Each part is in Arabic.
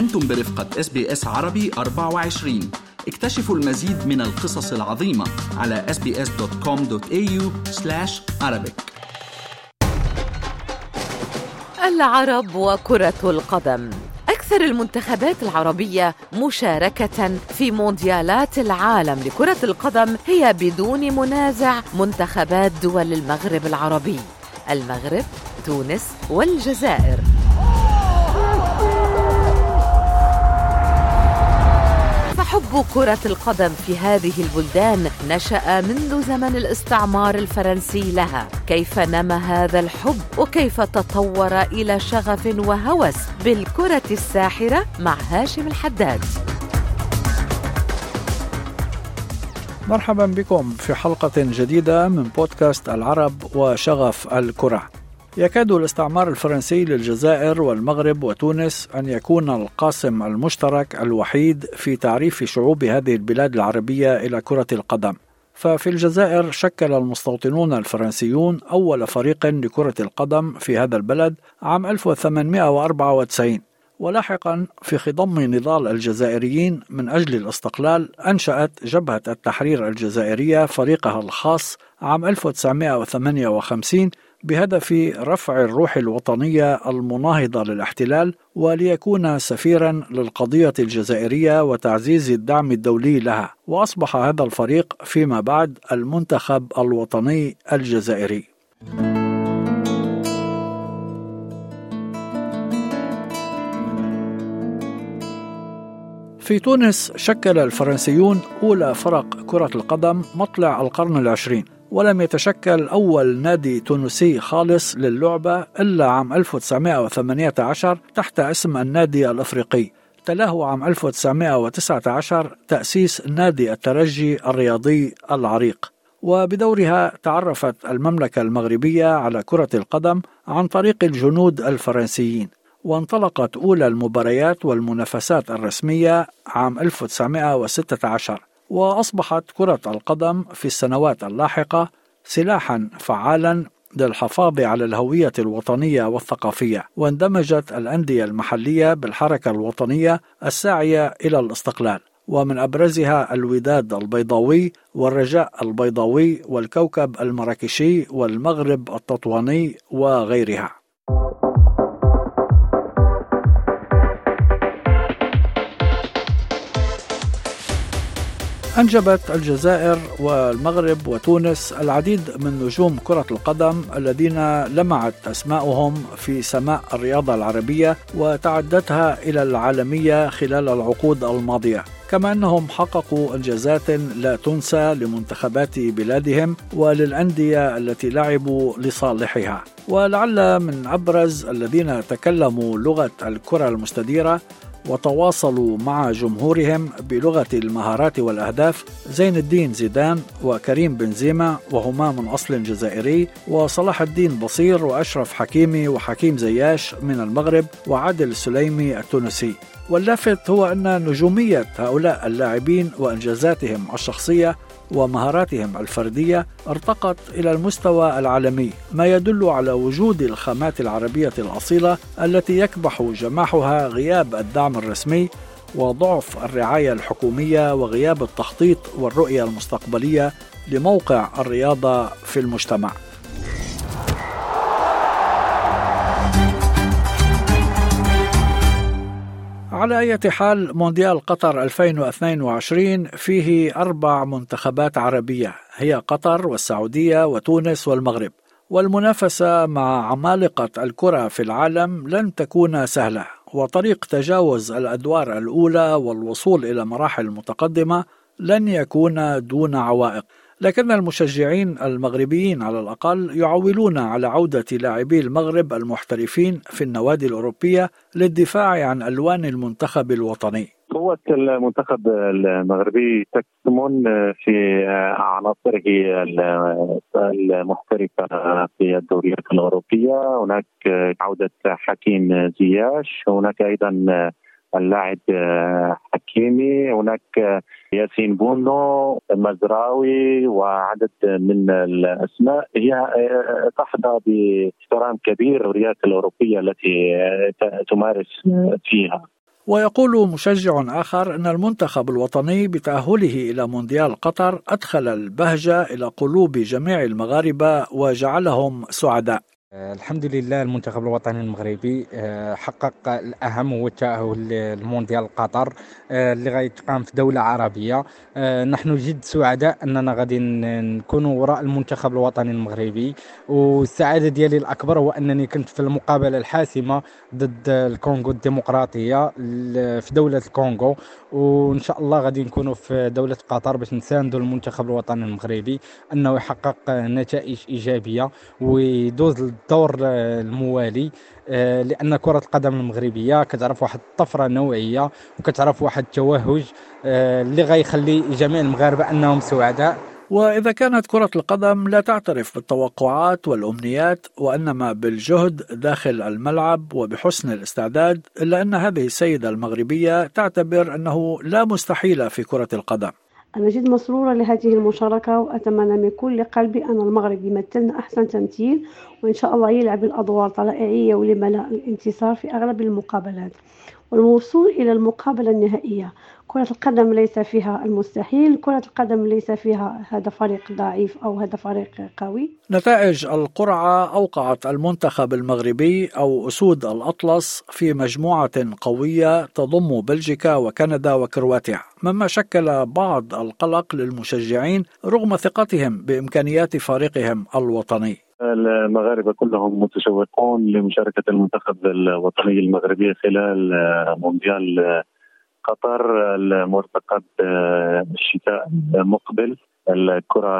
أنتم برفقة إس بي إس عربي 24 اكتشفوا المزيد من القصص العظيمة على sbs.com.au Arabic. العرب وكرة القدم. أكثر المنتخبات العربية مشاركة في مونديالات العالم لكرة القدم هي بدون منازع منتخبات دول المغرب العربي. المغرب تونس والجزائر. حب كرة القدم في هذه البلدان نشأ منذ زمن الاستعمار الفرنسي لها، كيف نما هذا الحب وكيف تطور إلى شغف وهوس بالكرة الساحرة مع هاشم الحداد. مرحبا بكم في حلقة جديدة من بودكاست العرب وشغف الكرة. يكاد الاستعمار الفرنسي للجزائر والمغرب وتونس أن يكون القاسم المشترك الوحيد في تعريف شعوب هذه البلاد العربية إلى كرة القدم. ففي الجزائر شكل المستوطنون الفرنسيون أول فريق لكرة القدم في هذا البلد عام 1894 ولاحقا في خضم نضال الجزائريين من أجل الاستقلال أنشأت جبهة التحرير الجزائرية فريقها الخاص عام 1958 بهدف رفع الروح الوطنية المناهضة للاحتلال وليكون سفيرا للقضية الجزائرية وتعزيز الدعم الدولي لها. وأصبح هذا الفريق فيما بعد المنتخب الوطني الجزائري. في تونس شكل الفرنسيون أولى فرق كرة القدم مطلع القرن العشرين. ولم يتشكل أول نادي تونسي خالص للعبة إلا عام 1918 تحت اسم النادي الأفريقي. تلاه عام 1919 تأسيس نادي الترجي الرياضي العريق. وبدورها تعرفت المملكة المغربية على كرة القدم عن طريق الجنود الفرنسيين. وانطلقت أولى المباريات والمنافسات الرسمية عام 1916 وأصبحت كرة القدم في السنوات اللاحقة سلاحا فعالا للحفاظ على الهوية الوطنية والثقافية واندمجت الأندية المحلية بالحركة الوطنية الساعية إلى الاستقلال. ومن أبرزها الوداد البيضاوي والرجاء البيضاوي والكوكب المراكشي والمغرب التطواني وغيرها. أنجبت الجزائر والمغرب وتونس العديد من نجوم كرة القدم الذين لمعت أسماؤهم في سماء الرياضة العربية وتعدتها إلى العالمية خلال العقود الماضية. كما أنهم حققوا إنجازات لا تنسى لمنتخبات بلادهم وللأندية التي لعبوا لصالحها. ولعل من أبرز الذين تكلموا لغة الكرة المستديرة وتواصلوا مع جمهورهم بلغة المهارات والأهداف زين الدين زيدان وكريم بنزيما وهما من أصل جزائري وصلاح الدين بصير وأشرف حكيمي وحكيم زياش من المغرب وعادل السليمي التونسي. واللافت هو أن نجومية هؤلاء اللاعبين وإنجازاتهم الشخصية ومهاراتهم الفردية ارتقت إلى المستوى العالمي ما يدل على وجود الخامات العربية الأصيلة التي يكبح جماحها غياب الدعم الرسمي وضعف الرعاية الحكومية وغياب التخطيط والرؤية المستقبلية لموقع الرياضة في المجتمع. على أي حال مونديال قطر 2022 فيه أربع منتخبات عربية هي قطر والسعودية وتونس والمغرب. والمنافسة مع عمالقة الكرة في العالم لن تكون سهلة وطريق تجاوز الأدوار الأولى والوصول إلى مراحل متقدمة لن يكون دون عوائق. لكن المشجعين المغربيين على الأقل يعولون على عودة لاعبي المغرب المحترفين في النوادي الأوروبية للدفاع عن ألوان المنتخب الوطني. قوة المنتخب المغربي تكمن في عناصره المحترفة في الدوريات الأوروبية. هناك عودة حكيم زياش. هناك أيضا اللاعب حكيمي. هناك ياسين بونو مزراوي وعدد من الأسماء. هي تحظى باحترام كبير الدوريات الأوروبية التي تمارس فيها. ويقول مشجع آخر أن المنتخب الوطني بتأهله إلى مونديال قطر أدخل البهجة إلى قلوب جميع المغاربة وجعلهم سعداء. آه، الحمد لله المنتخب الوطني المغربي آه، حقق الأهم هو التأهل للمونديال قطر آه، اللي غيتقام في دولة عربية. نحن جد سعداء أننا غادي نكونوا وراء المنتخب الوطني المغربي. والسعادة ديالي الأكبر هو أنني كنت في المقابلة الحاسمة ضد الكونغو الديمقراطية في دولة الكونغو. وإن شاء الله غادي نكونوا في دولة قطر باش نساندوا المنتخب الوطني المغربي أنه يحقق نتائج إيجابية ويدوز الدور الموالي آه، لأن كرة القدم المغربية كتعرف واحد الطفرة نوعية وكتعرف واحد التوهج آه، اللي غيخلي جميع المغاربة أنهم سعداء. وإذا كانت كرة القدم لا تعترف بالتوقعات والأمنيات وإنما بالجهد داخل الملعب وبحسن الاستعداد إلا أن هذه السيدة المغربية تعتبر أنه لا مستحيل في كرة القدم. أنا جد مسرورة لهذه المشاركة وأتمنى من كل قلبي أن المغرب يمثلنا أحسن تمثيل وإن شاء الله يلعب الأدوار طلائعية ولملا الانتصار في أغلب المقابلات. والوصول إلى المقابلة النهائية كرة القدم ليس فيها المستحيل كرة القدم ليس فيها هذا فريق ضعيف أو هذا فريق قوي. نتائج القرعة أوقعت المنتخب المغربي أو أسود الأطلس في مجموعة قوية تضم بلجيكا وكندا وكرواتيا. مما شكل بعض القلق للمشجعين رغم ثقتهم بإمكانيات فريقهم الوطني. المغاربة كلهم متشوقون لمشاركة المنتخب الوطني المغربي خلال مونديال قطر المرتقب الشتاء المقبل. الكرة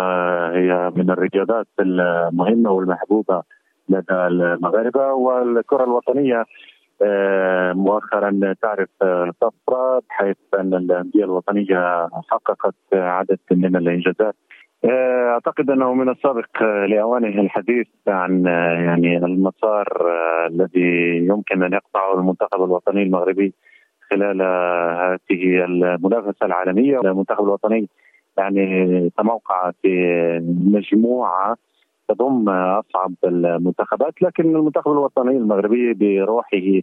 هي من الرياضات المهمة والمحبوبة لدى المغاربة. والكرة الوطنية مؤخرا تعرف طفرة بحيث أن الأندية الوطنية حققت عدد من الإنجازات أعتقد أنه من السابق لأوانه الحديث عن يعني المسار الذي يمكن أن يقطعه المنتخب الوطني المغربي خلال هذه المنافسة العالمية. المنتخب الوطني يعني تموقع في مجموعة تضم أصعب المنتخبات لكن المنتخب الوطني المغربي بروحه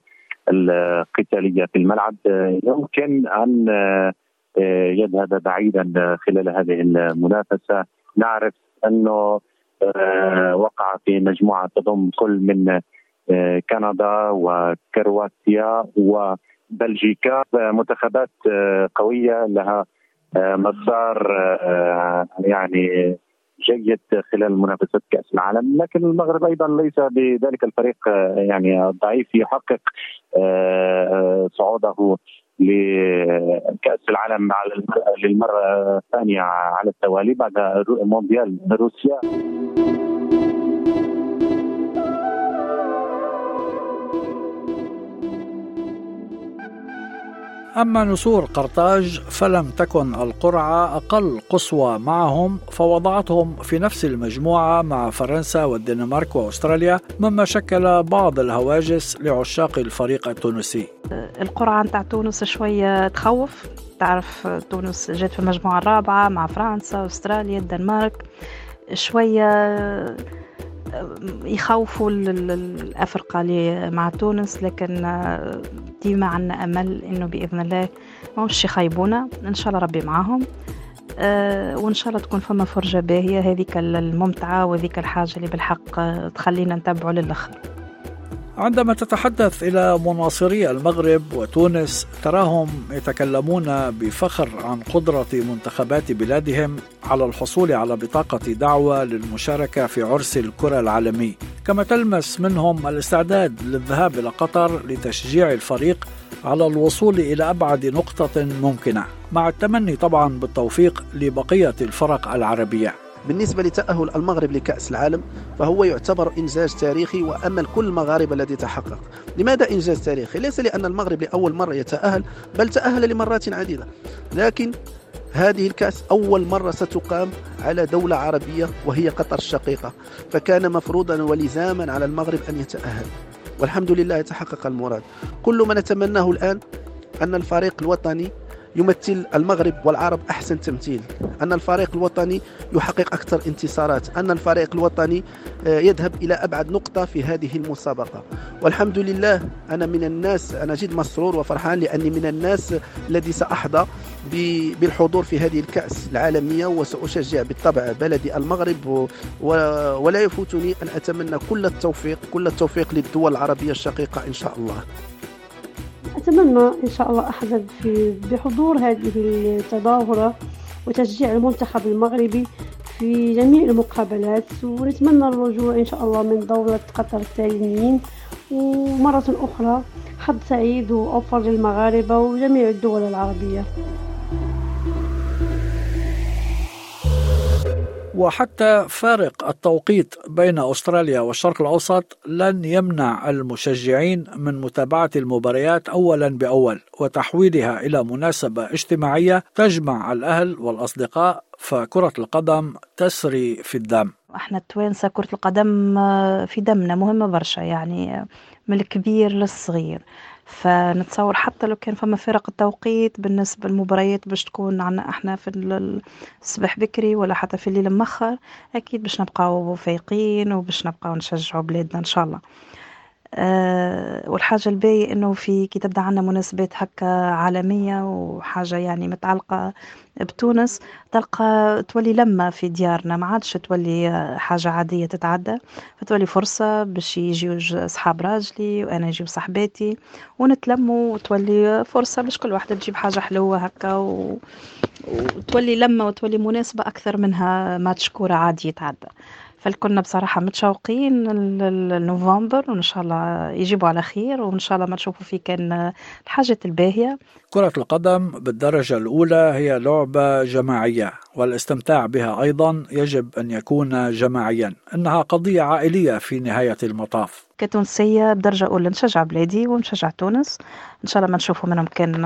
القتالية في الملعب يمكن أن يذهب بعيدا خلال هذه المنافسة. نعرف أنه وقع في مجموعة تضم كل من كندا وكرواتيا و بلجيكا منتخبات آه، قوية لها آه، مسار آه، يعني جيد خلال منافسة كأس العالم. لكن المغرب أيضا ليس بذلك الفريق يعني ضعيف يحقق صعوده لكأس العالم للمرة الثانية على التوالي بعد مونديال روسيا. أما نسور قرطاج فلم تكن القرعة أقل قصوى معهم فوضعتهم في نفس المجموعة مع فرنسا والدنمارك وأستراليا مما شكل بعض الهواجس لعشاق الفريق التونسي. القرعة نتاع تونس شوية تخوف. تعرف تونس جات في المجموعة الرابعة مع فرنسا أستراليا الدنمارك. شوية يخوفوا الأفرقة اللي مع تونس لكن ديما عنا أمل إنه بإذن الله مش يخيبونا إن شاء الله ربي معاهم. أه وإن شاء الله تكون فما فرجة باهية. هذيك الممتعة وهذيك الحاجة اللي بالحق تخلينا نتبعوا للآخر. عندما تتحدث إلى مناصري المغرب وتونس تراهم يتكلمون بفخر عن قدرة منتخبات بلادهم على الحصول على بطاقة دعوة للمشاركة في عرس الكرة العالمي. كما تلمس منهم الاستعداد للذهاب إلى قطر لتشجيع الفريق على الوصول إلى أبعد نقطة ممكنة مع التمني طبعا بالتوفيق لبقية الفرق العربية. بالنسبة لتأهل المغرب لكأس العالم فهو يعتبر إنجاز تاريخي وأمل كل المغاربة الذي تحقق. لماذا إنجاز تاريخي؟ ليس لأن المغرب لأول مرة يتأهل بل تأهل لمرات عديدة. لكن هذه الكأس أول مرة ستقام على دولة عربية وهي قطر الشقيقة. فكان مفروضا ولزاما على المغرب أن يتأهل. والحمد لله يتحقق المراد. كل ما نتمناه الآن أن الفريق الوطني يمثل المغرب والعرب أحسن تمثيل. أن الفريق الوطني يحقق أكثر انتصارات. أن الفريق الوطني آه، يذهب إلى أبعد نقطة في هذه المسابقة. والحمد لله أنا من الناس أنا جد مسرور وفرحان لأني من الناس الذي سأحظى بالحضور في هذه الكأس العالمية وسأشجع بالطبع بلدي المغرب ولا يفوتني أن أتمنى كل التوفيق كل التوفيق للدول العربية الشقيقة إن شاء الله. أتمنى إن شاء الله أحظى بحضور هذه التظاهرة وتشجيع المنتخب المغربي في جميع المقابلات ونتمنى الرجوع إن شاء الله من دولة قطر التاليين ومرة أخرى حظ سعيد وأوفر للمغاربة وجميع الدول العربية. وحتى فارق التوقيت بين أستراليا والشرق الأوسط لن يمنع المشجعين من متابعة المباريات أولا بأول وتحويلها إلى مناسبة اجتماعية تجمع الأهل والأصدقاء فكرة القدم تسري في الدم. إحنا التوانسة كرة القدم آه، في دمنا مهمة برشا يعني من الكبير للصغير. فنتصور حتى لو كان فما فرق التوقيت بالنسبة للمباريات باش تكون عنا إحنا في الصباح بكري ولا حتى في الليل مخر أكيد باش نبقاو فايقين وباش نبقاو نشجعوا بلادنا إن شاء الله. أه والحاجة الباقية إنه في كي تبدا عنا مناسبات هكا عالمية وحاجة يعني متعلقة بتونس تلقى تولي لمة في ديارنا ما عادش تولي حاجة عادية تتعدى فتولي فرصة باش يجيو أصحاب راجلي وأنا يجيو صاحباتي ونتلموا وتولي فرصة باش كل واحدة تجيب حاجة حلوة هكا و... وتولي لمة وتولي مناسبة أكثر منها ماتش كورة عادي يتعدى. فالكلنا بصراحة متشوقين لنوفمبر وإن شاء الله يجيبوا على خير وإن شاء الله ما تشوفوا فيه كان الحاجة الباهية. كرة القدم بالدرجة الأولى هي لعبة جماعية والاستمتاع بها أيضا يجب أن يكون جماعيا إنها قضية عائلية في نهاية المطاف. كتونسية بدرجة أولى نشجع بلادي ونشجع تونس. إن شاء الله ما نشوفوا منهم كان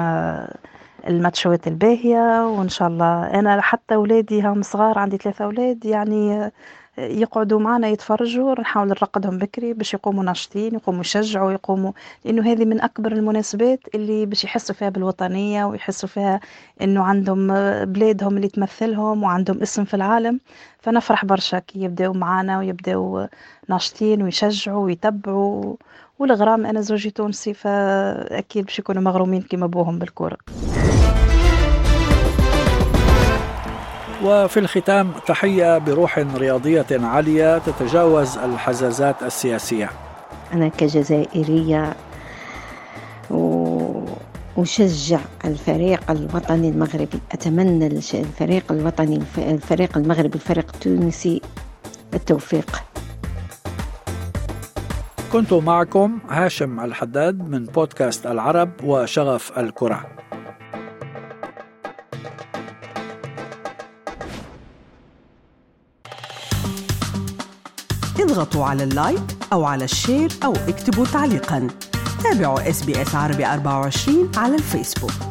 الماتشوات الباهية وإن شاء الله. أنا حتى أولادي هم صغار عندي ثلاثة أولاد يعني يقعدوا معنا يتفرجوا نحاول نرقدهم بكري باش يقوموا ناشطين يقوموا يشجعوا يقوموا لأنه هذه من أكبر المناسبات اللي باش يحسوا فيها بالوطنية ويحسوا فيها إنه عندهم بلادهم اللي تمثلهم وعندهم اسم في العالم. فنفرح برشا كي يبداوا معنا ويبداوا ناشطين ويشجعوا ويتبعوا والغرام أنا زوجي تونسي فأكيد باش يكونوا مغرومين كيما أبوهم بالكورة. وفي الختام تحية بروح رياضية عالية تتجاوز الحزازات السياسية. أنا كجزائرية أشجع الفريق الوطني المغربي. أتمنى الفريق الوطني الفريق المغربي الفريق التونسي التوفيق. كنت معكم هاشم الحداد من بودكاست العرب وشغف الكره اضغطوا على ال like أو على ال share أو اكتبوا تعليقا. تابعوا إس بي إس عربي 24 على الفيسبوك.